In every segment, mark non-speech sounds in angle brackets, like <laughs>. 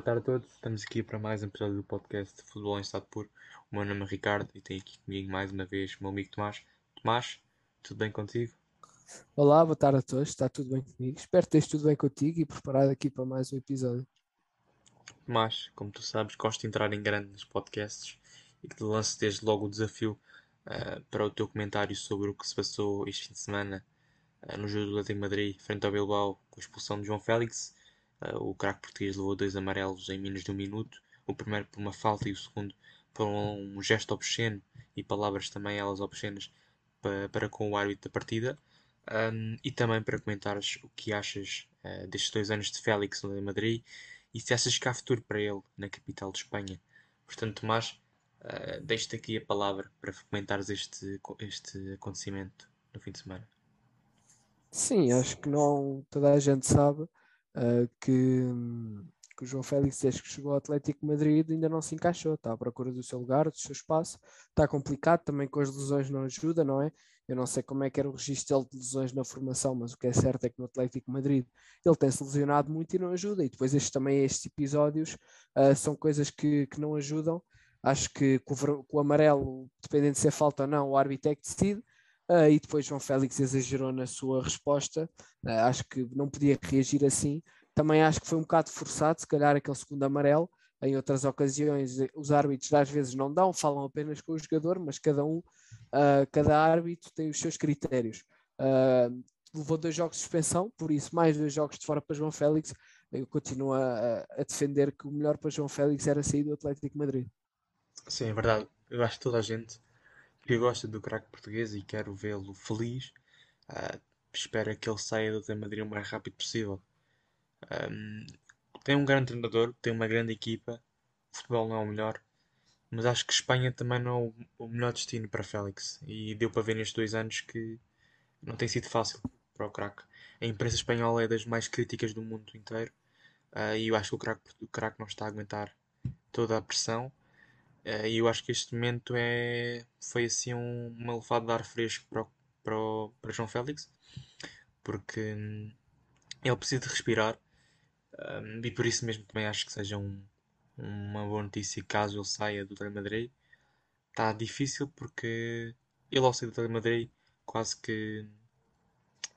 boa tarde a todos. Estamos aqui para mais um episódio do podcast de Futebol em Estado Puro. O meu nome é Ricardo e tenho aqui comigo mais uma vez o meu amigo Tomás. Tomás, tudo bem contigo? Olá, boa tarde a todos. Está tudo bem comigo? Espero que tudo bem contigo e preparado aqui para mais um episódio. Tomás, como tu sabes, gosto de entrar em grande nos podcasts e que te lance desde logo o desafio uh, para o teu comentário sobre o que se passou este fim de semana uh, no jogo do Atlético Madrid frente ao Bilbao com a expulsão de João Félix o craque português levou dois amarelos em menos de um minuto. O primeiro por uma falta e o segundo por um gesto obsceno e palavras também elas obscenas para, para com o árbitro da partida. Um, e também para comentares o que achas uh, destes dois anos de Félix no Madrid e se achas que há futuro para ele na capital de Espanha. Portanto, Tomás, uh, deixo-te aqui a palavra para comentares este, este acontecimento no fim de semana. Sim, acho que não toda a gente sabe uh, que, que, o João Félix, desde que chegou ao Atlético Madrid, ainda não se encaixou, está à procura do seu lugar, do seu espaço, está complicado, também com as lesões não ajuda, não é? Eu não sei como é que era o registro de lesões na formação, mas o que é certo é que no Atlético Madrid ele tem-se lesionado muito e não ajuda. E depois estes, também estes episódios uh, são coisas que, que não ajudam. Acho que com o, com o amarelo, dependendo de se é falta ou não, o árbitro é que decide. Uh, e depois João Félix exagerou na sua resposta, uh, acho que não podia reagir assim. Também acho que foi um bocado forçado, se calhar aquele segundo amarelo. Em outras ocasiões, os árbitros às vezes não dão, falam apenas com o jogador, mas cada um, uh, cada árbitro tem os seus critérios. levou dois jogos de suspensão, por isso, mais dois jogos de fora para João Félix. Eu continuo a, a defender que o melhor para João Félix era sair do Atlético Madrid. Sim, é verdade. Eu acho que toda a gente que gosta do craque português e quero vê-lo feliz. Uh, espero que ele saia do Madrid o mais rápido possível. Um, tem um grande treinador, tem uma grande equipa. O futebol não é o melhor, mas acho que Espanha também não é o melhor destino para Félix. E deu para ver nestes dois anos que não tem sido fácil para o craque. A imprensa espanhola é das mais críticas do mundo inteiro. Uh, e eu acho que o craque não está a aguentar toda a pressão. Uh, e eu acho que este momento é, foi assim um, uma levada de ar fresco para, o, para, o, para João Félix, porque hum, ele precisa de respirar um, e por isso mesmo também acho que seja um, uma boa notícia caso ele saia do Real Madrid. Está difícil porque ele ao sair do Real Madrid quase que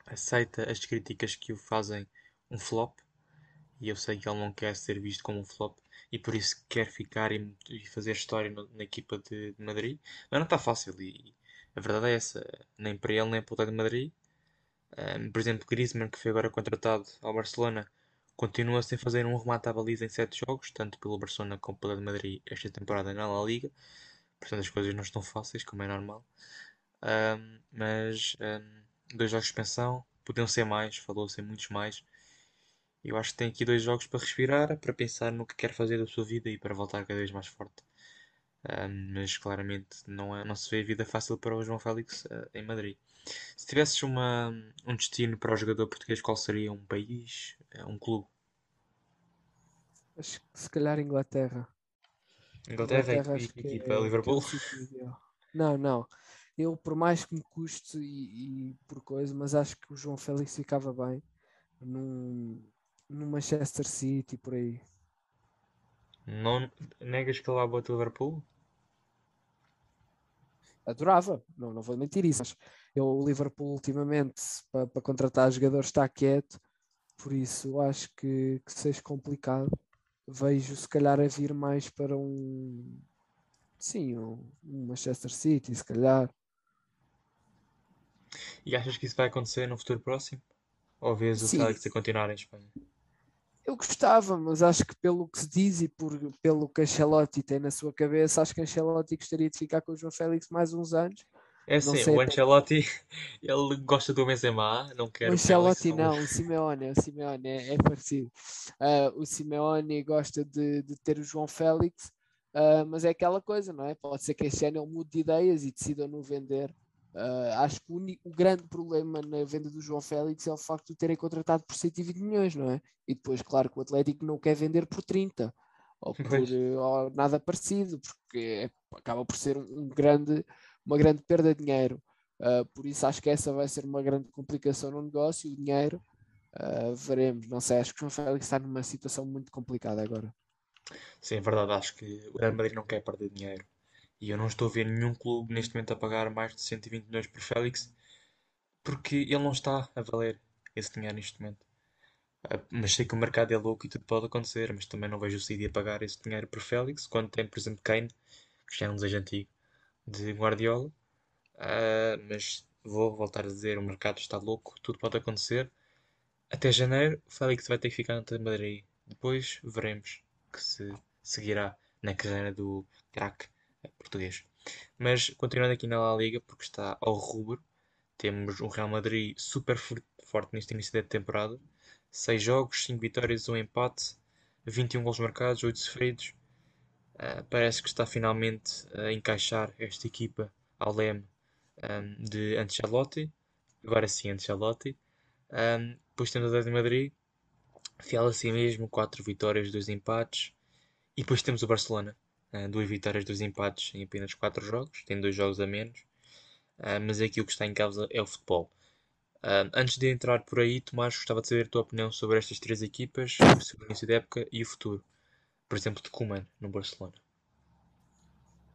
aceita as críticas que o fazem um flop e eu sei que ele não quer ser visto como um flop e por isso quer ficar e, e fazer história no, na equipa de, de, Madrid. Mas não está fácil e a verdade é essa, nem para ele nem para o de Madrid. Um, por exemplo, Griezmann, que foi agora contratado ao Barcelona, continua sem fazer um remate à baliza em 7 jogos, tanto pelo Barcelona como pelo de Madrid esta temporada na La Liga. Portanto, as coisas não estão fáceis, como é normal. Um, mas um, dois jogos de suspensão, podiam ser mais, falou-se em muitos mais. Eu acho que tem aqui dois jogos para respirar, para pensar no que quer fazer da sua vida e para voltar cada vez mais forte. mas claramente não, é, não se vê vida fácil para o João Félix uh, em Madrid. Se tivesses uma, um destino para o jogador português, qual seria? Um país? Uh, um clube? Acho que se calhar Inglaterra. Inglaterra, Inglaterra e, e equipa? É, Liverpool? É não, não. Eu, por mais que me custe e, e, por coisa, mas acho que o João Félix ficava bem num, no Manchester City, por aí. Não negas que ele lá bota o Liverpool? Adorava, não, não vou mentir isso. Mas eu, o Liverpool, ultimamente, para, para contratar jogadores, está quieto, por isso acho que, que seja complicado. Vejo se calhar a vir mais para um sim, um, um Manchester City, se calhar. E achas que isso vai acontecer no futuro próximo? Ou vês o Félix a continuar em Espanha? Eu gostava, mas acho que pelo que se diz e por, pelo que Ancelotti tem na sua cabeça, acho que Ancelotti gostaria de ficar com o João Félix mais uns anos. É sim, o Ancelotti, <laughs> ele gosta do Benzema, não quer o Ancelotti não, o <laughs> Simeone, o Simeone é, é parecido. Uh, o Simeone gosta de, de, ter o João Félix, uh, mas é aquela coisa, não é? Pode ser que este ano ele mude de ideias e decida não vender Uh, acho que o, o, grande problema na venda do João Félix é o facto de terem contratado por 120 milhões, não é? E depois, claro, que o Atlético não quer vender por 30 ou por ou nada parecido, porque é, acaba por ser um grande, uma grande perda de dinheiro. Uh, por isso, acho que essa vai ser uma grande complicação no negócio. O dinheiro, uh, veremos. Não sei, acho que o João Félix está numa situação muito complicada agora. Sim, é verdade, acho que o Real Madrid não quer perder dinheiro. E eu não estou a ver nenhum clube neste momento a pagar mais de 120 milhões por Félix, porque ele não está a valer esse dinheiro neste momento. Ah, Mas sei que o mercado é louco e tudo pode acontecer, mas também não vejo o City a pagar esse dinheiro por Félix, quando tem, por exemplo, Kane, que já é um desejo antigo de Guardiola. Ah, mas vou voltar a dizer, o mercado está louco, tudo pode acontecer. Até janeiro, o Félix vai ter que ficar no Madrid. Depois veremos que se seguirá na carreira do craque português. Mas continuando aqui na La Liga, porque está ao rubro, temos um Real Madrid super forte neste início da temporada. 6 jogos, 5 vitórias, 1 empate, 21 gols marcados, 8 sofridos. Uh, parece que está finalmente a encaixar esta equipa ao leme um, de Ancelotti. Agora sim, Ancelotti. Um, depois temos o de Madrid, fiel a si mesmo, 4 vitórias, 2 empates. E depois temos o Barcelona, 2 uh, vitórias, 2 empates em apenas 4 jogos, tem 2 jogos a menos. Uh, mas aqui o que está em causa é o futebol. Uh, antes de entrar por aí, Tomás, gostava de saber a tua opinião sobre estas três equipas, sobre o início da época e o futuro. Por exemplo, de Koeman no Barcelona.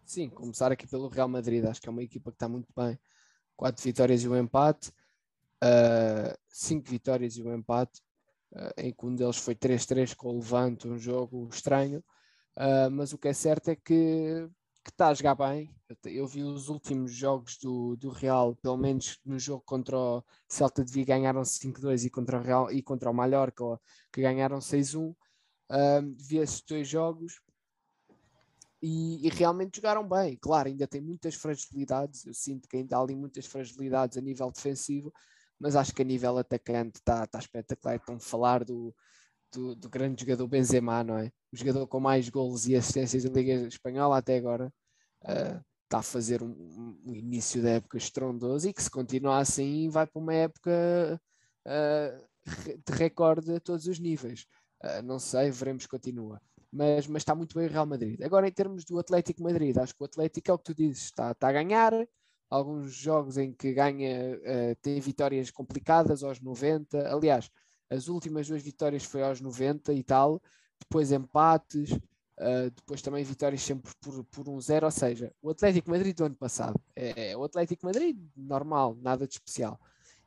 Sim, começar aqui pelo Real Madrid, acho que é uma equipa que está muito bem. Quatro vitórias e um empate, uh, cinco vitórias e um empate, uh, em que um deles foi 3-3 com o Levante, um jogo estranho. Uh, mas o que é certo é que, está a jogar bem. Eu, vi os últimos jogos do, do Real, pelo menos no jogo contra o Celta de Vigo ganharam 5-2 e contra o Real e contra o Mallorca que ganharam 6-1. Uh, vi esses dois jogos e, e, realmente jogaram bem. Claro, ainda tem muitas fragilidades, eu sinto que ainda há ali muitas fragilidades a nível defensivo, mas acho que a nível atacante está tá espetacular. Estão a falar do, do, do, grande jogador Benzema, não é? O jogador com mais gols e assistências da Liga Espanhola até agora. Uh, está a fazer um, um, início da época estrondoso e que se continuar assim vai para uma época uh, de recorde a todos os níveis. Uh, não sei, veremos se continua mas, mas está muito bem o Real Madrid. Agora, em termos do Atlético Madrid, acho que o Atlético é o que tu dizes, está, está a ganhar. Alguns jogos em que ganha, tem vitórias complicadas aos 90. Aliás, as últimas duas vitórias foi aos 90 e tal, depois empates, uh, depois também vitórias sempre por, por um zero. Ou seja, o Atlético Madrid do ano passado é, é o Atlético Madrid normal, nada de especial.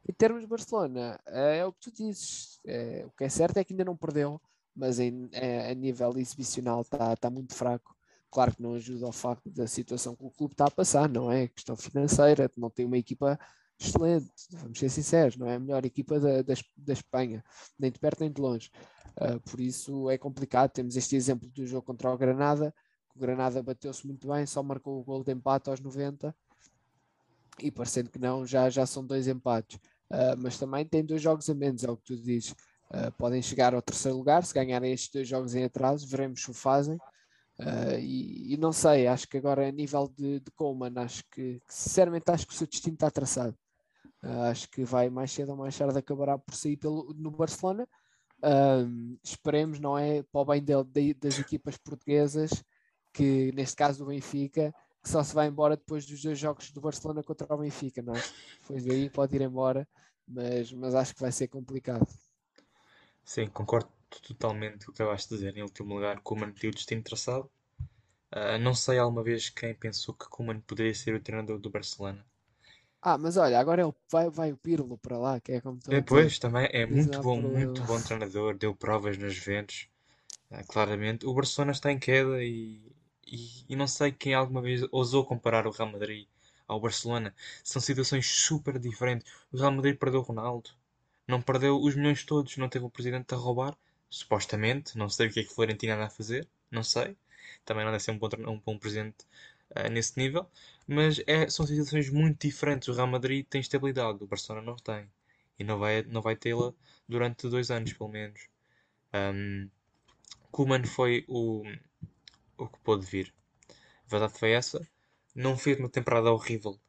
Em termos de Barcelona, uh, é o que tu dizes. É, o que é certo é que ainda não perdeu mas em, a, a nível exibicional está tá muito fraco. Claro que não ajuda ao facto da situação que o clube está a passar, não é? A questão financeira, não tem uma equipa excelente, vamos ser sinceros, não é a melhor equipa da, da, da Espanha, nem de perto nem de longe. Uh, por isso é complicado. Temos este exemplo do jogo contra o Granada, o Granada bateu-se muito bem, só marcou o gol de empate aos 90 e parecendo que não, já, já são dois empates. Uh, mas também tem dois jogos a menos, é o que tu dizes. Uh, podem chegar ao terceiro lugar se ganharem estes dois jogos em atraso, veremos se o fazem. Uh, e, e, não sei, acho que agora a nível de, de Coleman, acho que, que, sinceramente acho que o seu destino está traçado. Uh, acho que vai mais cedo ou mais tarde acabará por sair pelo, no Barcelona. esperemos, não é? Para o bem de, de, das equipas portuguesas, que neste caso do Benfica, que só se vai embora depois dos dois jogos do Barcelona contra o Benfica, não é? Depois daí pode ir embora, mas, mas acho que vai ser complicado. Sim, concordo totalmente com o que acabaste de dizer. Em último lugar, Koeman pediu o destino traçado. Uh, não sei alguma vez quem pensou que Koeman poderia ser o treinador do Barcelona. Ah, mas olha, agora é o, vai, vai o Pirlo para lá, que é como tu Depois também é muito bom, muito bom treinador, deu provas nos Juventus, uh, claramente. O Barcelona está em queda e, e, e, não sei quem alguma vez ousou comparar o Real Madrid ao Barcelona. São situações super diferentes. O Real Madrid perdeu o Ronaldo, não perdeu os milhões todos, não teve o presidente a roubar, supostamente. Não sei o que é que Florentino anda a fazer, não sei. Também não deve ser um bom, um bom presidente uh, nesse nível. Mas é, são situações muito diferentes. O Real Madrid tem estabilidade, o Barcelona não tem. E não vai, não vai tê-la durante dois anos, pelo menos. Um, Koeman foi o, o que pôde vir. A verdade foi essa. Não fez uma temporada horrível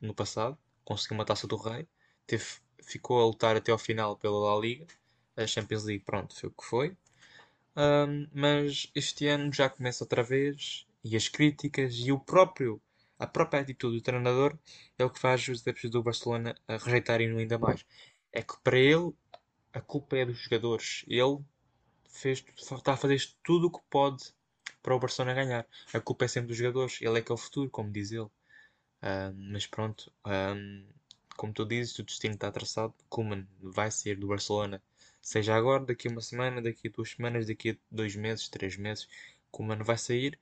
no passado. Conseguiu uma taça do Rei. Teve ficou a lutar até ao final pela La Liga. A Champions League, pronto, foi o que foi. Um, mas este ano já começa outra vez e as críticas e o próprio a própria atitude do treinador é o que faz os adeptos do Barcelona rejeitarem-no ainda mais. É que para ele a culpa é dos jogadores. Ele fez, está a fazer tudo o que pode para o Barcelona ganhar. A culpa é sempre dos jogadores, ele é que é o futuro, como diz ele. Uh, mas pronto, um, como tu dizes, o destino está traçado. Koeman vai sair do Barcelona, seja agora, daqui a uma semana, daqui a duas semanas, daqui a dois meses, três meses. Koeman vai sair,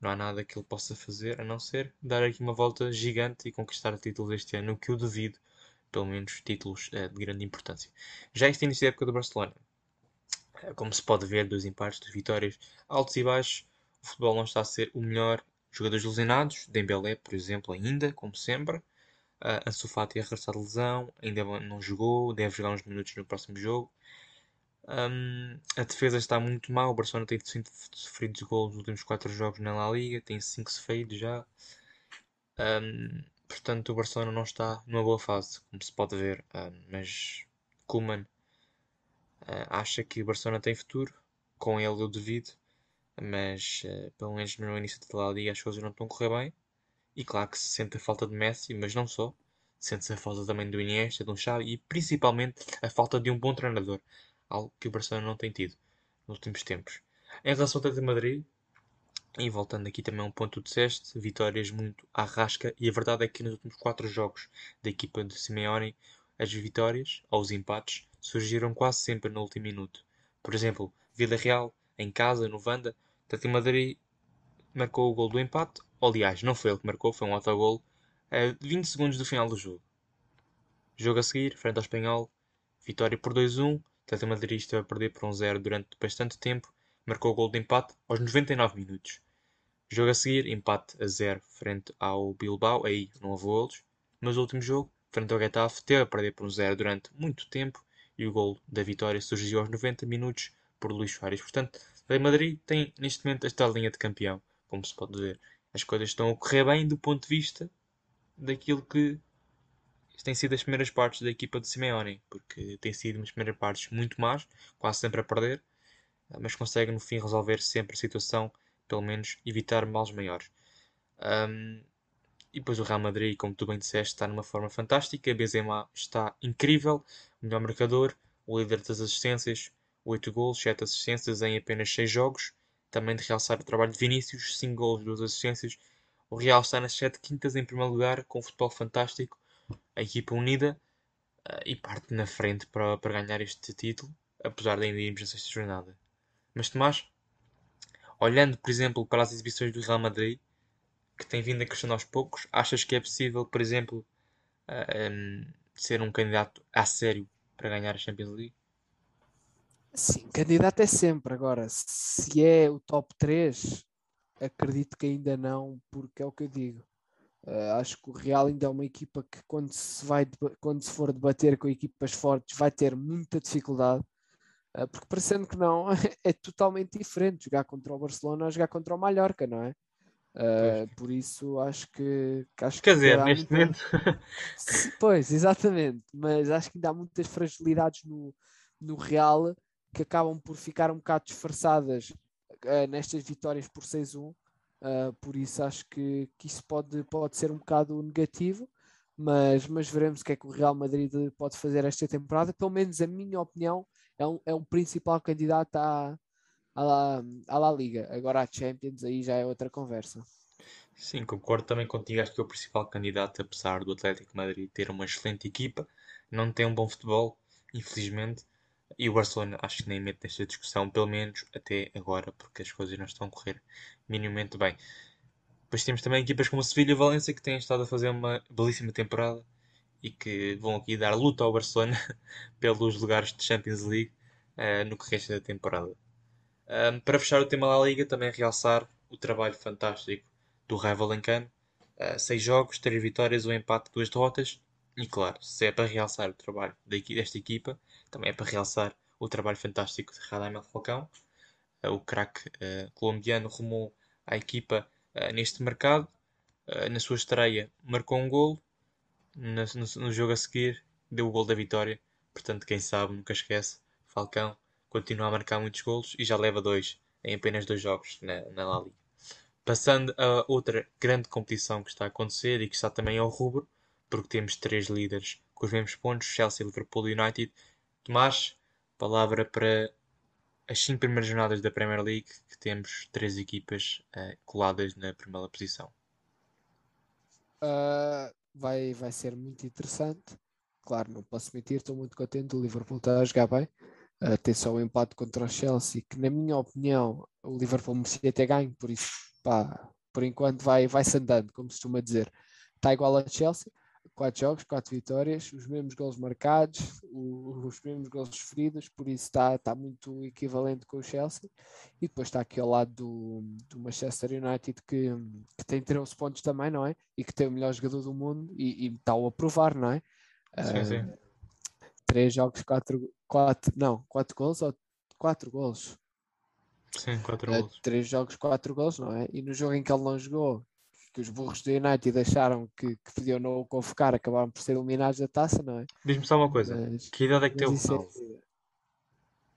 não há nada que ele possa fazer a não ser dar aqui uma volta gigante e conquistar títulos este ano, o que eu duvido, pelo menos títulos uh, de grande importância. Já este início da época do Barcelona, uh, como se pode ver, dos empates, duas vitórias, altos e baixos, o futebol não está a ser o melhor. Jogadores lesionados, Dembélé, por exemplo, ainda, como sempre. Uh, Ansu Fati a regressar de lesão, ainda não jogou, deve jogar uns minutos no próximo jogo. Um, a defesa está muito mal. O Barcelona tem sofrido gols nos últimos 4 jogos na La Liga, tem 5 sofridos já. Um, portanto, o Barcelona não está numa boa fase, como se pode ver. Um, mas Kuman uh, acha que o Barcelona tem futuro. Com ele eu devido, mas uh, pelo menos no início da La Liga as coisas não estão a correr bem. E claro que se sente a falta de Messi, mas não só. Sente-se a falta também do Iniesta, do Xavi e principalmente a falta de um bom treinador algo que o Barcelona não tem tido nos últimos tempos. Em relação ao Atlético Madrid, e voltando aqui também a um ponto que disseste, vitórias muito à rasca, e a verdade é que nos últimos 4 jogos da equipa de Simeone, as vitórias, ou os empates, surgiram quase sempre no último minuto. Por exemplo, Vila Real, em casa, no Vanda, Atlético Madrid marcou o gol do empate, aliás, não foi ele que marcou, foi um autogol, a 20 segundos do final do jogo. Jogo a seguir, frente ao Espanhol, vitória por 2-1, Atlético de Madrid esteve a perder por um 0 durante bastante tempo, marcou o gol de empate aos 99 minutos. Jogo a seguir, empate a 0 frente ao Bilbao, aí não houve golos. Mas o último jogo, frente ao Getafe, teve a perder por um 0 durante muito tempo e o gol da vitória surgiu aos 90 minutos por Luís Soares. Portanto, o Madrid tem neste momento esta linha de campeão, como se pode ver. As coisas estão a correr bem do ponto de vista daquilo que têm sido as primeiras partes da equipa de Simeone, porque tem sido umas primeiras partes muito más, quase sempre a perder, mas consegue no fim resolver sempre a situação, pelo menos evitar males maiores. Um, e depois o Real Madrid, como tu bem disseste, está numa forma fantástica. Benzema está incrível, melhor marcador, o líder das assistências, 8 gols, 7 assistências em apenas 6 jogos. Também de realçar o trabalho de Vinícius, 5 gols, 2 assistências. O Real está nas 7 quintas em primeiro lugar, com um futebol fantástico a equipa unida uh, e parte na frente para, para ganhar este título, apesar de ainda irmos na sexta jornada. Mas Tomás, olhando por exemplo para as exibições do Real Madrid, que tem vindo a crescer aos poucos, achas que é possível, por exemplo, uh, eh, um, ser um candidato a sério para ganhar a Champions League? Sim, candidato é sempre. Agora, se é o top 3, acredito que ainda não, porque é o que eu digo. Uh, acho que o Real ainda é uma equipa que quando se, vai, quando se for debater com equipas fortes vai ter muita dificuldade, uh, porque parecendo que não, <laughs> é totalmente diferente jogar contra o Barcelona ou jogar contra o Mallorca, não é? Uh, por isso acho que, que acho Quer que dizer, neste momento <laughs> pois, exatamente, mas acho que ainda há muitas fragilidades no, no Real que acabam por ficar um bocado disfarçadas nestas vitórias por 6-1 Uh, por isso acho que, que isso pode, pode ser um bocado negativo, mas, mas veremos o que é que o Real Madrid pode fazer esta temporada. Pelo menos a minha opinião é um, é um principal candidato à, à, à La Liga. Agora a Champions aí já é outra conversa. Sim, concordo também contigo. Acho que é o principal candidato, apesar do Atlético Madrid ter uma excelente equipa, não tem um bom futebol, infelizmente. E o Barcelona acho que nem mete nesta discussão, pelo menos até agora, porque as coisas não estão a correr minimamente bem. Depois temos também equipas como o Sevilha e o Valência que têm estado a fazer uma belíssima temporada e que vão aqui dar luta ao Barcelona <laughs> pelos lugares de Champions League uh, no que resta da temporada. Um, para fechar o tema da Liga, também realçar o trabalho fantástico do Raio Valencano. Uh, seis jogos, três vitórias, um empate, duas derrotas. E claro, se é para realçar o trabalho desta equipa, também é para realçar o trabalho fantástico de Radamel Falcão. Uh, o craque uh, colombiano rumou à equipa uh, neste mercado. na sua estreia marcou um gol. No, no, no, jogo a seguir deu o gol da vitória. Portanto, quem sabe nunca esquece. Falcão continua a marcar muitos golos e já leva dois em apenas dois jogos na, na La Liga. Passando a outra grande competição que está a acontecer e que está também ao rubro, porque temos três líderes com os mesmos pontos, Chelsea, Liverpool e United. Tomás, palavra para as 5 primeiras jornadas da Premier League, que temos três equipas uh, coladas na primeira posição. Uh, vai, vai ser muito interessante. Claro, não posso mentir, estou muito contente. O Liverpool está a jogar bem. Uh, tem só o um empate contra o Chelsea, que na minha opinião o Liverpool merecia ter ganho, por isso, pá, por enquanto vai, vai-se andando, como se costuma dizer. Está igual a Chelsea, quatro jogos, quatro vitórias, os mesmos gols marcados, os mesmos gols sofridos, por isso está, está muito equivalente com o Chelsea. E depois está aqui ao lado do, do Manchester United, que, que tem 13 pontos também, não é? E que tem o melhor jogador do mundo e, e está a provar, não é? Sim, uh, sim. Três jogos, quatro, quatro, não, quatro gols ou quatro gols? Sim, quatro uh, gols. Três jogos, quatro gols, não é? E no jogo em que ele não jogou, que os burros do United acharam que, que podiam não o convocar, acabaram por ser eliminados da taça, não é? Diz-me só uma coisa: mas, que idade é que tem o Ronaldo? É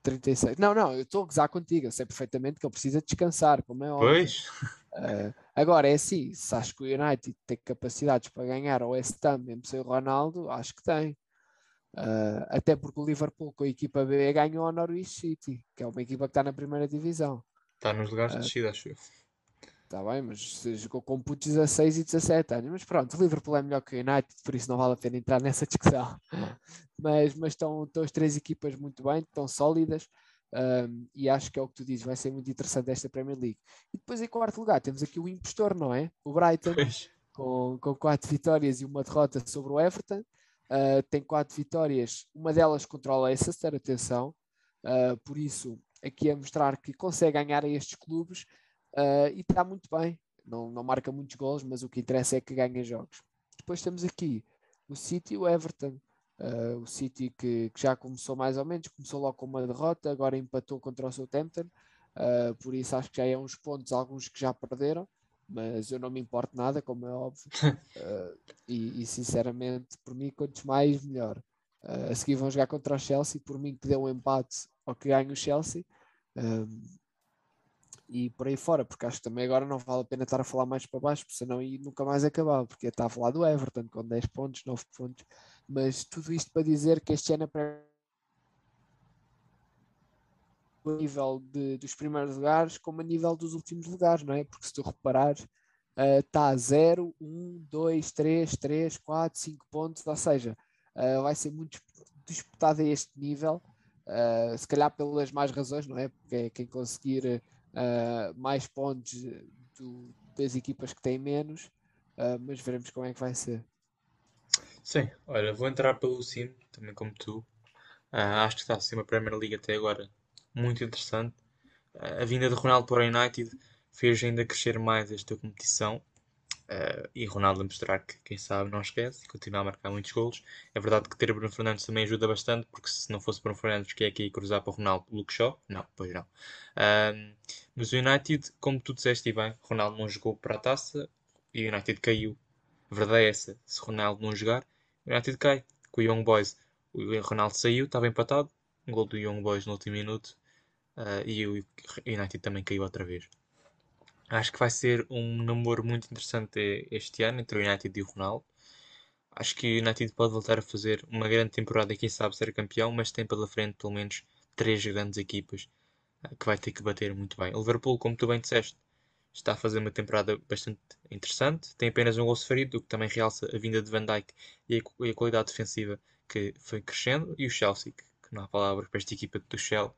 36. Não, não, eu estou a gozar contigo, eu sei perfeitamente que ele precisa descansar, como é óbvio. Pois. Uh, agora é assim, se acho que o United tem capacidades para ganhar ao West Ham, mesmo sem o Ronaldo, acho que tem. Uh, até porque o Liverpool com a equipa B ganhou ao Norwich City, que é uma equipa que está na primeira divisão. Está nos lugares uh, de descida, acho eu. Está bem, mas jogou com putos 16 e 17 anos. Mas pronto, o Liverpool é melhor que o United, por isso não vale a pena entrar nessa discussão. <laughs> mas, mas estão, estão as três equipas muito bem, estão sólidas. Um, e acho que é o que tu dizes, vai ser muito interessante esta Premier League. E depois em quarto lugar temos aqui o impostor, não é? O Brighton, com, com quatro vitórias e uma derrota sobre o Everton. Uh, tem quatro vitórias, uma delas contra o Leicester, atenção. Uh, por isso, aqui a mostrar que consegue ganhar a estes clubes uh, e está muito bem. Não, não marca muitos gols, mas o que interessa é que ganha jogos. Depois temos aqui o City e o Everton. Uh, o City que, que, já começou mais ou menos, começou logo com uma derrota, agora empatou contra o Southampton, uh, por isso acho que já é uns pontos, alguns que já perderam, mas eu não me importo nada, como é óbvio, uh, <laughs> e, e, sinceramente, por mim, quantos mais, melhor. a seguir vão jogar contra o Chelsea, por mim que dê um empate ou que ganhe o Chelsea, e por aí fora, porque acho que também agora não vale a pena estar a falar mais para baixo, porque senão aí nunca mais acabava, porque está a falar do Everton com 10 pontos, 9 pontos, mas tudo isto para dizer que este ano é a nível de, dos primeiros lugares como a nível dos últimos lugares, não é? Porque se tu reparar, uh, está a 0, 1, 2, 3, 3, 4, 5 pontos, ou seja, uh, vai ser muito disputado a este nível, uh, se calhar pelas mais razões, não é? Porque é quem conseguir uh, mais pontos do, das equipas que têm menos, uh, mas veremos como é que vai ser. Sim, olha, vou entrar pelo sim, também como tu. Uh, acho que está a ser uma Premier League até agora muito interessante. a vinda de Ronaldo para o United fez ainda crescer mais esta competição Uh, e Ronaldo a mostrar que, quem sabe, não esquece e continua a marcar muitos golos. É verdade que ter Bruno Fernandes também ajuda bastante, porque se não fosse Bruno Fernandes, que é aqui cruzar para o Ronaldo, Luke Shaw? Não, pois não. Uh, mas o United, como tu disseste e bem, Ronaldo não jogou para a taça e o United caiu. A verdade é essa: se Ronaldo não jogar, o United cai. Com o Young Boys, o Ronaldo saiu, estava empatado. Um gol do Young Boys no último minuto uh, e o United também caiu outra vez. Acho que vai ser um namoro muito interessante este ano entre o United e o Ronaldo. Acho que o United pode voltar a fazer uma grande temporada e quem sabe ser campeão, mas tem pela frente pelo menos três grandes equipas eh, que vai ter que bater muito bem. O Liverpool, como tu bem disseste, está a fazer uma temporada bastante interessante. Tem apenas um gol sofrido, o que também realça a vinda de Van Dijk e a qualidade defensiva que foi crescendo. E o Chelsea, que não há palavras para esta equipa do Shell.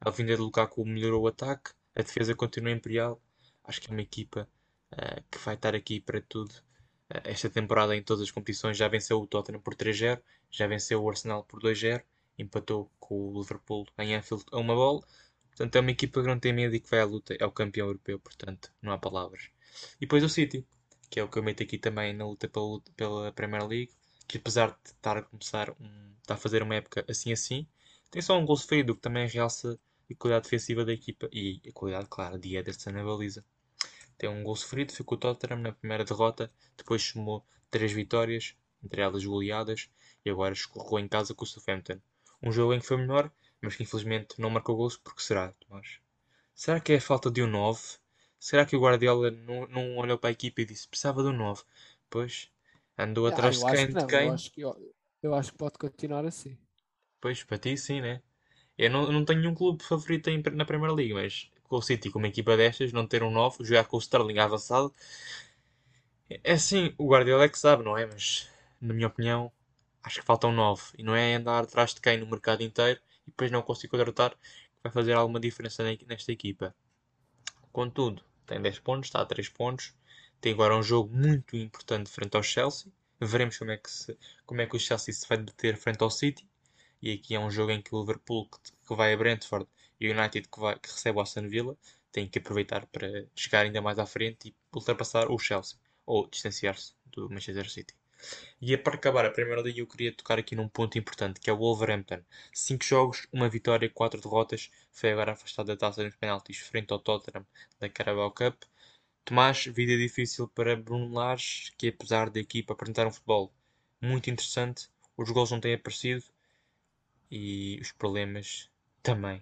A vinda de Lukaku melhorou o ataque, a defesa continua imperial Acho que é uma equipa uh, que vai estar aqui para tudo. Uh, esta temporada em todas as competições já venceu o Tottenham por 3-0, já venceu o Arsenal por 2-0, empatou com o Liverpool em Anfield a uma bola. Portanto, é uma equipa que não tem medo e que vai à luta. É o campeão europeu, portanto, não há palavras. E depois o City, que é o que eu meto aqui também na luta pela, pela Premier League, que apesar de estar a começar, um, está a fazer uma época assim assim, tem só um gol sofrido, que também realça a qualidade defensiva da equipa e a qualidade, claro, de Ederson na baliza. Tem um gol sofrido, ficou o Tottenham na primeira derrota, depois somou três vitórias, entre elas goleadas, e agora escorregou em casa com o Southampton. Um jogo em que foi melhor, mas que infelizmente não marcou gols, porque será, Tomás? Será que é a falta de um 9? Será que o Guardiola não, não olhou para a equipa e disse precisava de um 9? Pois, andou ah, atrás de quem? Que de quem? Eu acho, que, eu, eu acho que pode continuar assim. Pois, para ti sim, né? Eu não, não tenho nenhum clube favorito na Primeira Liga, mas com o City, com uma equipa destas, não ter um 9, jogar com o Sterling avançado. É assim, o Guardiola é que sabe, não é? Mas, na minha opinião, acho que faltam 9. E não é andar atrás de quem no mercado inteiro e depois não conseguir contratar que vai fazer alguma diferença nesta equipa. Contudo, tem 10 pontos, está a 3 pontos. Tem agora um jogo muito importante frente ao Chelsea. Veremos como é que, se, como é que o Chelsea se vai deter frente ao City. E aqui é um jogo em que o Liverpool, que, que vai a Brentford, e o United, que, vai, que recebe o Aston Villa, tem que aproveitar para chegar ainda mais à frente e ultrapassar o Chelsea. Ou distanciar-se do Manchester City. E para acabar a primeira liga, eu queria tocar aqui num ponto importante, que é o Wolverhampton. 5 jogos, uma vitória, 4 derrotas. Foi agora afastado da taça nos penaltis frente ao Tottenham da Carabao Cup. Tomás, vida difícil para Bruno Lage, que apesar da equipa apresentar um futebol muito interessante, os gols não têm aparecido e os problemas também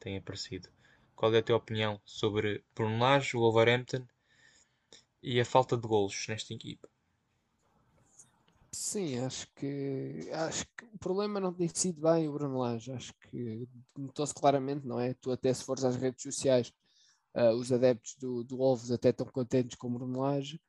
têm aparecido. Qual é a tua opinião sobre Bruno Lage, o Wolverhampton e a falta de gols nesta equipa? Sim, acho que acho que o problema não tem sido bem o Bruno Lage. Acho que notou-se claramente, não é? Tu até se fores às redes sociais, uh, os adeptos do, do Wolves até estão contentes com o Bruno Lage.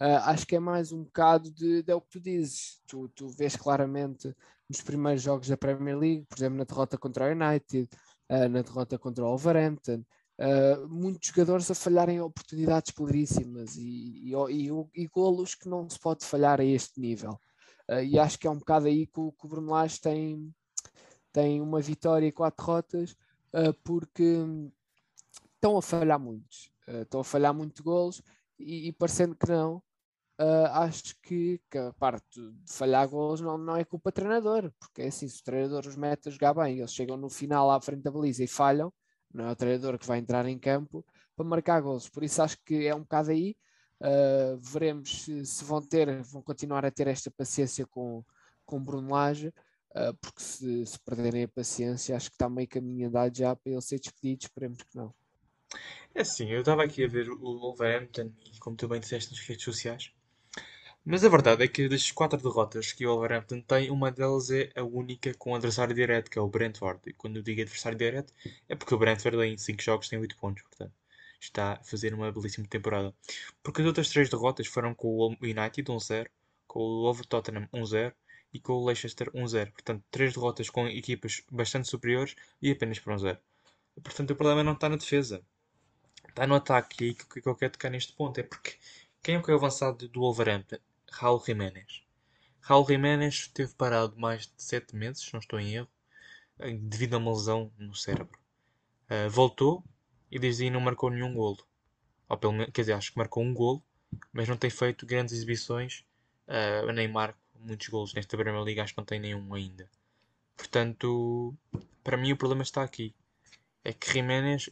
Uh, acho que é mais um bocado de, de é o que tu dizes. Tu, tu vês claramente nos primeiros jogos da Premier League, por exemplo, na derrota contra o United, uh, na derrota contra o Wolverhampton, Uh, muitos jogadores a falharem oportunidades claríssimas e, e, e, e, golos que não se pode falhar a este nível. Uh, e acho que é um bocado aí que o, que o Bruno Lage tem, tem uma vitória e quatro derrotas, porque estão a falhar muitos. estão a falhar muito golos e, e parecendo que não, acho que, que, a parte de falhar golos não, não é culpa do treinador, porque é assim, se o treinador os mete a jogar bem, eles chegam no final à frente da baliza e falham, não é o treinador que vai entrar em campo para marcar gols. Por isso acho que é um bocado aí. Uh, veremos se, se, vão ter, vão continuar a ter esta paciência com, com Bruno Lage, uh, porque se, se, perderem a paciência, acho que está meio caminho andado já para ele ser despedido. Esperemos que não. É assim, eu estava aqui a ver o Wolverhampton e como tu bem disseste nas redes sociais, mas a verdade é que das quatro derrotas que o Wolverhampton tem, uma delas é a única com adversário direto, que é o Brentford. E quando eu digo adversário direto, é porque o Brentford em 5 jogos tem 8 pontos, portanto está a fazer uma belíssima temporada. Porque as outras 3 derrotas foram com o United 1-0, com o Over Tottenham 1-0 e com o Leicester 1-0. Portanto, 3 derrotas com equipas bastante superiores e apenas por 1-0. Portanto, o problema não está na defesa, está no ataque. E aí que eu quero tocar neste ponto é porque quem é que é o avançado do Wolverhampton? Raul Jiménez. Raul Jiménez esteve parado mais de 7 meses, se não estou em erro, devido a uma lesão no cérebro. Uh, voltou e desde aí não marcou nenhum golo. Ou pelo menos, quer dizer, acho que marcou um golo, mas não tem feito grandes exibições, uh, nem marca muitos golos nesta Primeira Liga, acho que não tem nenhum ainda. Portanto, para mim o problema está aqui. É que Jiménez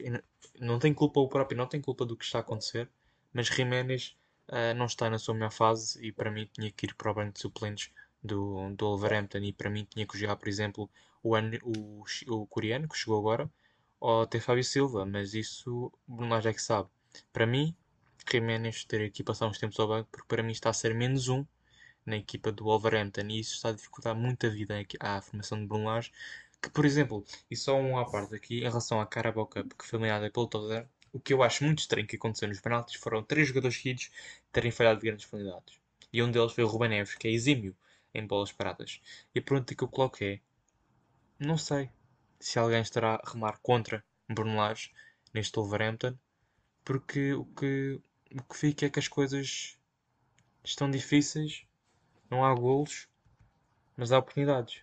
não tem culpa o próprio, não tem culpa do que está a acontecer, mas Jiménez uh, não está na sua melhor fase e para mim tinha que ir para o banco de suplentes do, do Wolverhampton. E para mim tinha que jogar, por exemplo, o, o, o coreano que chegou agora ou até Fábio Silva, mas isso Bruno Lage é que sabe. Para mim, Jiménez ter aqui passar uns tempos ao banco, porque para mim está a ser menos um na equipa do Wolverhampton. E isso está a dificultar muito a vida à formação de Bruno Lage, que por exemplo, e só um à parte aqui, em relação à Carabao Cup, que foi ganhada pelo Tottenham, o que eu acho muito estranho que aconteceu nos penaltis foram três jogadores seguidos terem falhado de grandes qualidades. E um deles foi o Ruben Neves, que é exímio em bolas paradas. E a pergunta que eu coloco é: não sei se alguém estará a remar contra Bruno Lage neste Wolverhampton, porque o que, o que fica é que as coisas estão difíceis, não há golos, mas há oportunidades.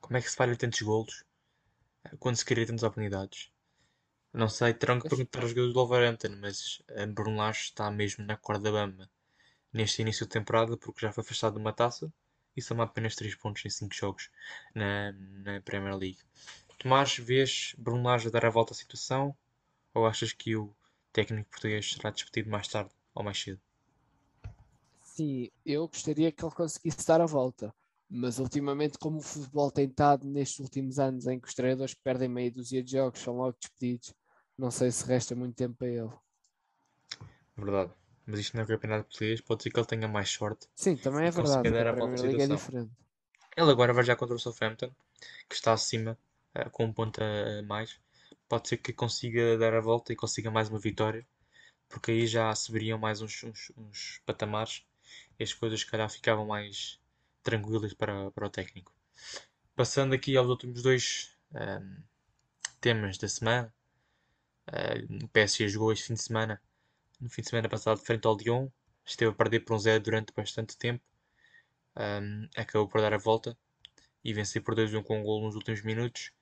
Como é que se falha tantos golos quando se cria tantas oportunidades? Não sei, terão que perguntar aos jogadores do Wolverhampton, mas a Bruno Lage está mesmo na corda bamba neste início de temporada porque já foi afastado de uma taça e soma apenas 3 pontos em 5 jogos na, na Premier League. Tomás, vês Bruno Lage a dar a volta à situação ou achas que o técnico português será despedido mais tarde ou mais cedo? Sim, eu gostaria que ele conseguisse dar a volta. Mas ultimamente, como o futebol tem estado nestes últimos anos em que os treinadores perdem meia dúzia de jogos são logo despedidos, não sei se resta muito tempo a ele. Verdade. Mas isto não é o campeonato português, pode ser que ele tenha mais sorte. Sim, também é verdade. A, a Liga é diferente. Ele agora vai já contra o Southampton, que está acima uh, com um ponto a mais, pode ser que consiga dar a volta e consiga mais uma vitória, porque aí já subiriam mais uns, uns, uns patamares e as coisas, se calhar, ficavam mais tranquilas para, para o técnico. Passando aqui aos últimos dois um, temas da semana, uh, o PSG jogou este fim de semana, no fim de semana passado, frente ao Lyon, esteve a perder por um zero durante bastante tempo, um, acabou por dar a volta e vencer por 2-1 com um gol nos últimos minutos.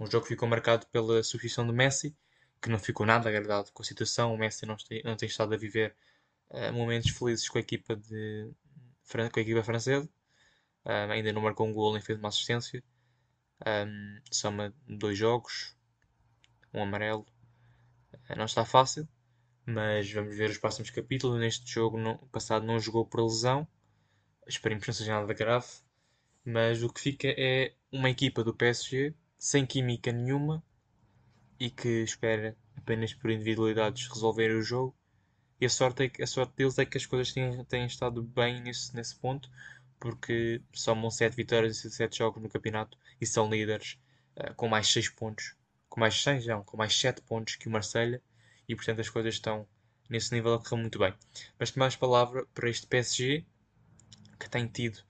Um jogo que ficou marcado pela substituição de Messi, que não ficou nada agradado com a situação. O Messi não tem, não tem estado a viver uh, momentos felizes com a equipa, de, com a equipa francesa. Um, ainda não marcou um gol nem fez uma assistência. Um, soma dois jogos, um amarelo. Uh, não está fácil, mas vamos ver os próximos capítulos. Neste jogo no passado não jogou por lesão. Esperemos que não seja nada grave. Mas o que fica é uma equipa do PSG sem química nenhuma e que espera apenas por individualidades resolver o jogo. E a sorte, é que, a sorte deles é que as coisas têm, têm estado bem nesse, nesse ponto, porque somam 7 vitórias e 7 jogos no campeonato e são líderes uh, com mais 6 pontos, com mais 6 não, com mais 7 pontos que o Marselha e portanto as coisas estão nesse nível a correr muito bem. Mas mais palavra para este PSG que tem tido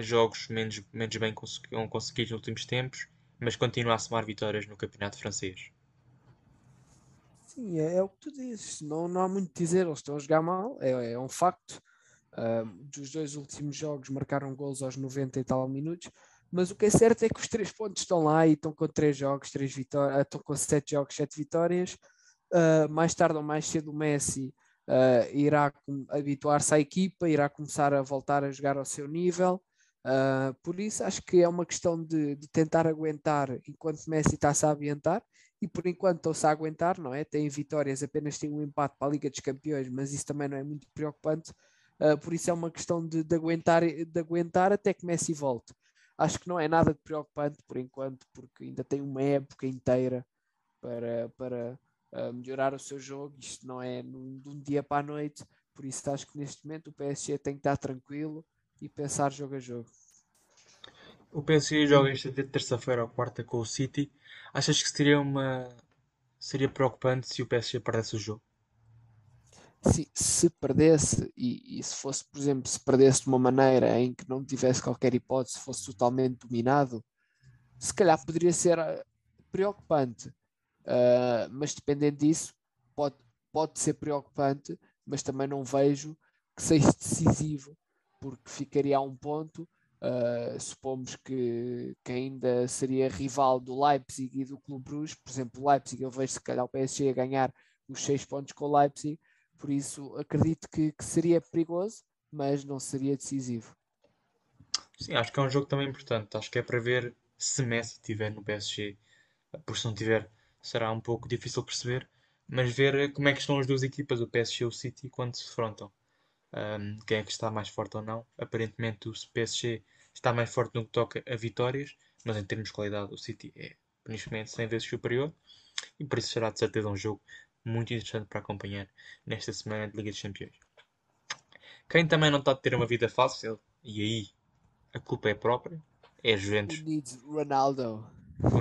jogos menos, menos bem conseguidos nos últimos tempos, mas continua a somar vitórias no campeonato francês. Sim, é, é o que tu dizes. Não, não há muito a dizer. Eles estão a jogar mal, é, é um facto. Dos dois últimos jogos marcaram gols aos 90 e tal minutos, mas o que é certo é que os três pontos estão lá e estão com três jogos, três vitórias, estão com sete jogos, sete vitórias. Uh, mais tarde ou mais cedo o Messi uh, irá habituar-se à equipa, irá começar a voltar a jogar ao seu nível. Uh, por isso acho que é uma questão de, de tentar aguentar enquanto Messi está-se a ambientar e por enquanto estão-se a aguentar, não é? Tem vitórias, apenas tem um empate para a Liga dos Campeões, mas isso também não é muito preocupante. Uh, por isso é uma questão de, de, aguentar, de aguentar até que Messi volte. Acho que não é nada de preocupante por enquanto, porque ainda tem uma época inteira para, para uh, melhorar o seu jogo. Isto não é num, de um dia para a noite, por isso acho que neste momento o PSG tem que estar tranquilo e pensar jogo a jogo. O PSG joga esta terça-feira ou quarta com o City. Achas que seria uma seria preocupante se o PSG perdesse o jogo? Sim, se perdesse e, e, se fosse, por exemplo, se perdesse de uma maneira em que não tivesse qualquer hipótese, fosse totalmente dominado, se calhar poderia ser eh, preocupante. Uh, mas dependendo disso, pode, pode ser preocupante, mas também não vejo que seja decisivo porque ficaria a um ponto. Uh, supomos que, que ainda seria rival do Leipzig e do Clube Bruges, por exemplo, o Leipzig, eu vejo se calhar o PSG a ganhar os seis pontos com o Leipzig, por isso acredito que, que seria perigoso, mas não seria decisivo. Sim, acho que é um jogo também importante. Acho que é para ver se Messi estiver no PSG. Por se não tiver, será um pouco difícil perceber. Mas ver como é que estão as duas equipas, o PSG e o City, quando se defrontam um, quem é que está mais forte ou não. Aparentemente o PSG está mais forte no que toca a vitórias, mas em termos de qualidade o City é momento 100 vezes superior e por isso será de certeza um jogo muito interessante para acompanhar nesta semana de Liga dos Campeões. Quem também não está a ter uma vida fácil, e aí a culpa é própria, é a Juventus. Needs Ronaldo?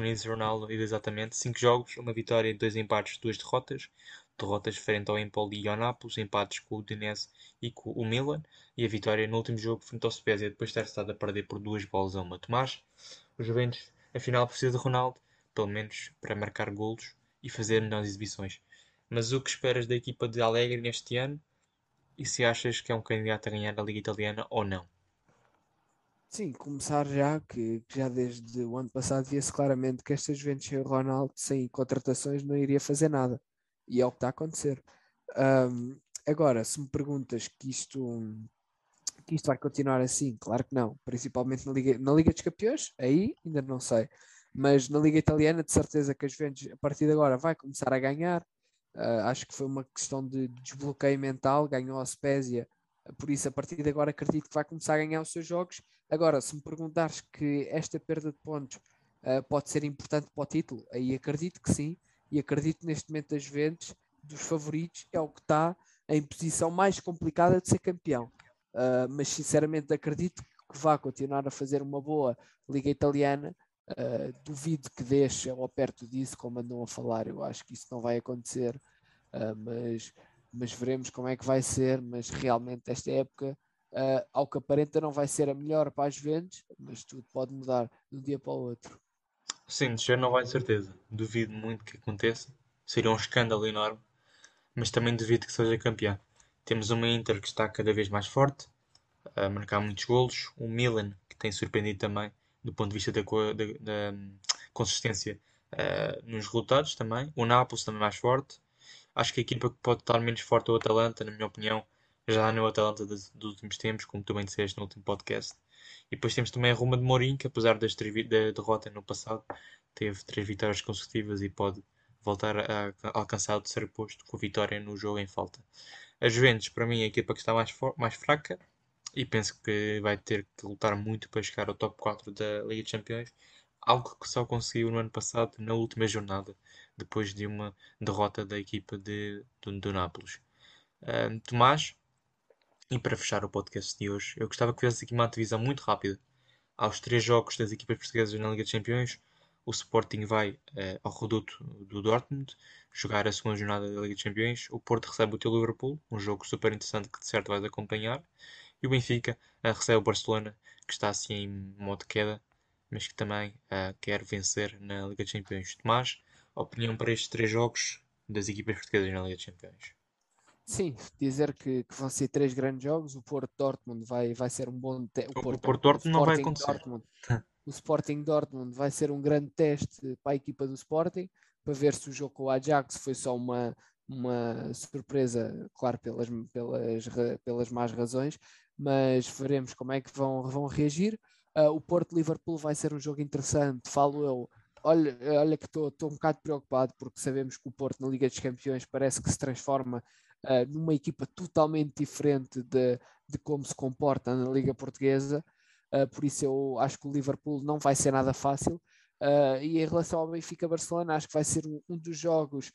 Needs Ronaldo, exatamente. 5 jogos, uma vitória, dois empates, duas derrotas derrotas frente ao Empoli e ao Nápoles, empates com o Udinese e com o Milan, e a vitória no último jogo frente ao Spezia, depois de ter estado a perder por duas bolas a uma. Tomás, os Juventus, afinal, precisa de Ronaldo, pelo menos para marcar golos e fazer melhores exibições. Mas o que esperas da equipa de Alegre neste ano? E se achas que é um candidato a ganhar a Liga Italiana ou não? Sim, começar já, que, já desde o ano passado via-se claramente que esta Juventus sem o Ronaldo, sem contratações, não iria fazer nada. E é o que está a acontecer. Um, agora, se me perguntas que isto, que isto vai continuar assim, claro que não. Principalmente na Liga, na Liga dos Campeões, aí ainda não sei. Mas na Liga Italiana, de certeza que a Juventus, a partir de agora, vai começar a ganhar. Uh, acho que foi uma questão de desbloqueio mental, ganhou a Spezia, por isso a partir de agora acredito que vai começar a ganhar os seus jogos. Agora, se me perguntares que esta perda de pontos uh, pode ser importante para o título, aí acredito que sim, e acredito neste momento das Juventus, dos favoritos, é o que está em posição mais complicada de ser campeão. Uh, mas sinceramente acredito que vá continuar a fazer uma boa Liga Italiana, Uh, duvido que deixe ou perto disso, como andam a falar. Eu acho que isso não vai acontecer, uh, mas, mas veremos como é que vai ser. Mas realmente, esta época, uh, ao que aparenta, não vai ser a melhor para as vendas, mas tudo pode mudar de um dia para o outro. Sim, descer não vai de certeza. Duvido muito que aconteça. Seria um escândalo enorme, mas também duvido que seja campeão. Temos uma Inter que está cada vez mais forte, a marcar muitos golos. O Milan, que tem surpreendido também do ponto de vista da, da, da consistência uh, nos resultados também. O Nápoles também mais forte. Acho que a equipa que pode estar menos forte é o Atalanta, na minha opinião, já não é o Atalanta dos, dos últimos tempos, como tu bem disseste no último podcast. E depois temos também a Roma de Mourinho, que apesar das da derrota no passado, teve três vitórias consecutivas e pode voltar a, a alcançar o terceiro posto com vitória no jogo em falta. A Juventus, para mim, é a equipa que está mais, mais fraca, e penso que vai ter que lutar muito para chegar ao top 4 da Liga dos Campeões, algo que só conseguiu no ano passado, na última jornada, depois de uma derrota da equipa de, do, do Nápoles. Uh, Tomás, e para fechar o podcast de hoje, eu gostava que fizesse aqui uma divisão muito rápida. Aos três jogos das equipas portuguesas na Liga dos Campeões, o Sporting vai uh, ao reduto do Dortmund jogar a segunda jornada da Liga dos Campeões. O Porto recebe o teu Liverpool, um jogo super interessante que de certo vais acompanhar. E o Benfica uh, recebe o Barcelona, que está assim em modo de queda, mas que também uh, quer vencer na Liga dos Campeões. Tomás, opinião para estes três jogos das equipas portuguesas na Liga dos Campeões? Sim, dizer que, que, vão ser três grandes jogos. O Porto Dortmund vai, vai ser um bom teste. O, Porto, o Porto Dortmund não vai acontecer. Dortmund, o Sporting Dortmund vai ser um grande teste para a equipa do Sporting para ver se o jogo com o Ajax foi só uma, uma surpresa, claro, pelas, pelas, pelas más razões, mas veremos como é que vão, vão reagir. Uh, o Porto-Liverpool vai ser um jogo interessante, falo eu. Olha, olha que estou um bocado preocupado porque sabemos que o Porto na Liga dos Campeões parece que se transforma uh, numa equipa totalmente diferente de, de como se comporta na Liga Portuguesa. Uh, por isso eu acho que o Liverpool não vai ser nada fácil. e em relação ao Benfica-Barcelona, acho que vai ser um, um dos jogos,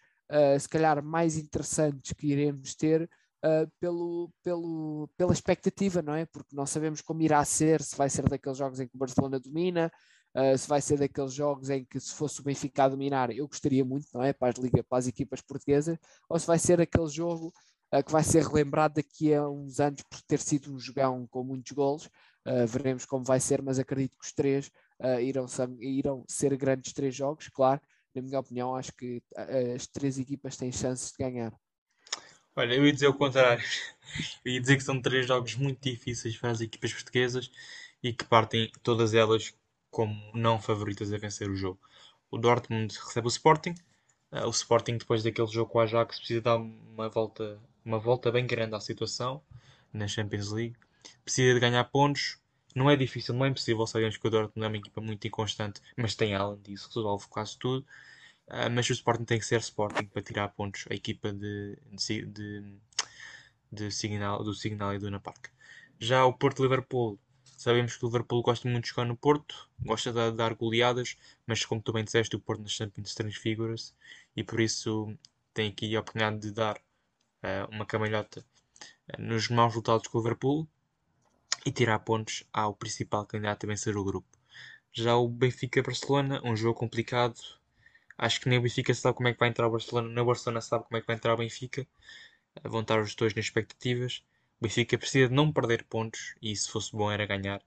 se calhar, mais interessantes que iremos ter, Uh, pelo, pelo, pela expectativa, não é? Porque não sabemos como irá ser, se vai ser daqueles jogos em que o Barcelona domina, uh, se vai ser daqueles jogos em que se fosse o Benfica a dominar, eu gostaria muito, não é? Para as, liga, para as equipas portuguesas, ou se vai ser aquele jogo uh, que vai ser relembrado daqui a uns anos por ter sido um jogão com muitos golos. veremos como vai ser, mas acredito que os três irão, irão ser grandes três jogos, claro. Na minha opinião, acho que as três equipas têm chances de ganhar. Olha, eu ia dizer o contrário. <laughs> Eu ia dizer que são três jogos muito difíceis para as equipas portuguesas e que partem todas elas como não favoritas a vencer o jogo. O Dortmund recebe o Sporting. Uh, o Sporting, depois daquele jogo com o Ajax, precisa dar uma volta, uma volta bem grande à situação na Champions League. Precisa de ganhar pontos. Não é difícil, não é impossível. Sabemos que o Dortmund é uma equipa muito inconstante, mas tem além disso, resolve quase tudo. Uh, mas o Sporting tem que ser Sporting para tirar pontos a equipa de, de, de, de signal, do Signal e do Luna Park. Já o Porto Liverpool, sabemos que o Liverpool gosta muito de jogar no Porto, gosta de dar goleadas, mas como tu bem disseste, o Porto nas Champions transfigura-se e por isso tem aqui a oportunidade de dar uh, uma camalhota uh, nos maus resultados com o Liverpool e tirar pontos ao principal candidato a vencer o grupo. Já o Benfica-Barcelona, um jogo complicado, Acho que nem o Benfica sabe como é que vai entrar o Barcelona, nem o Barcelona sabe como é que vai entrar o Benfica. Vão estar os dois nas expectativas. O Benfica precisa de não perder pontos e se fosse bom era ganhar.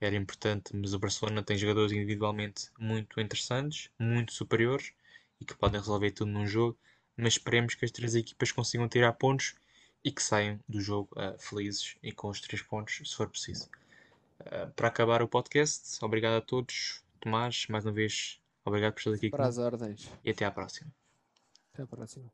Era importante, mas o Barcelona tem jogadores individualmente muito interessantes, muito superiores e que podem resolver tudo num jogo. Mas esperemos que as três equipas consigam tirar pontos e que saiam do jogo uh, felizes e com os três pontos, se for preciso. Uh, para acabar o podcast, obrigado a todos. Tomás, mais uma vez, Obrigado por estar aqui Para as ordens. E até à próxima. Até à próxima.